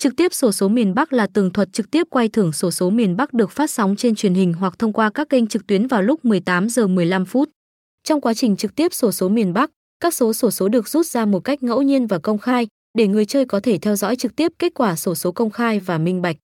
Trực tiếp sổ số miền Bắc là tường thuật trực tiếp quay thưởng sổ số miền Bắc được phát sóng trên truyền hình hoặc thông qua các kênh trực tuyến vào lúc 18 giờ 15 phút. Trong quá trình trực tiếp sổ số miền Bắc, các số sổ số được rút ra một cách ngẫu nhiên và công khai để người chơi có thể theo dõi trực tiếp kết quả sổ số công khai và minh bạch.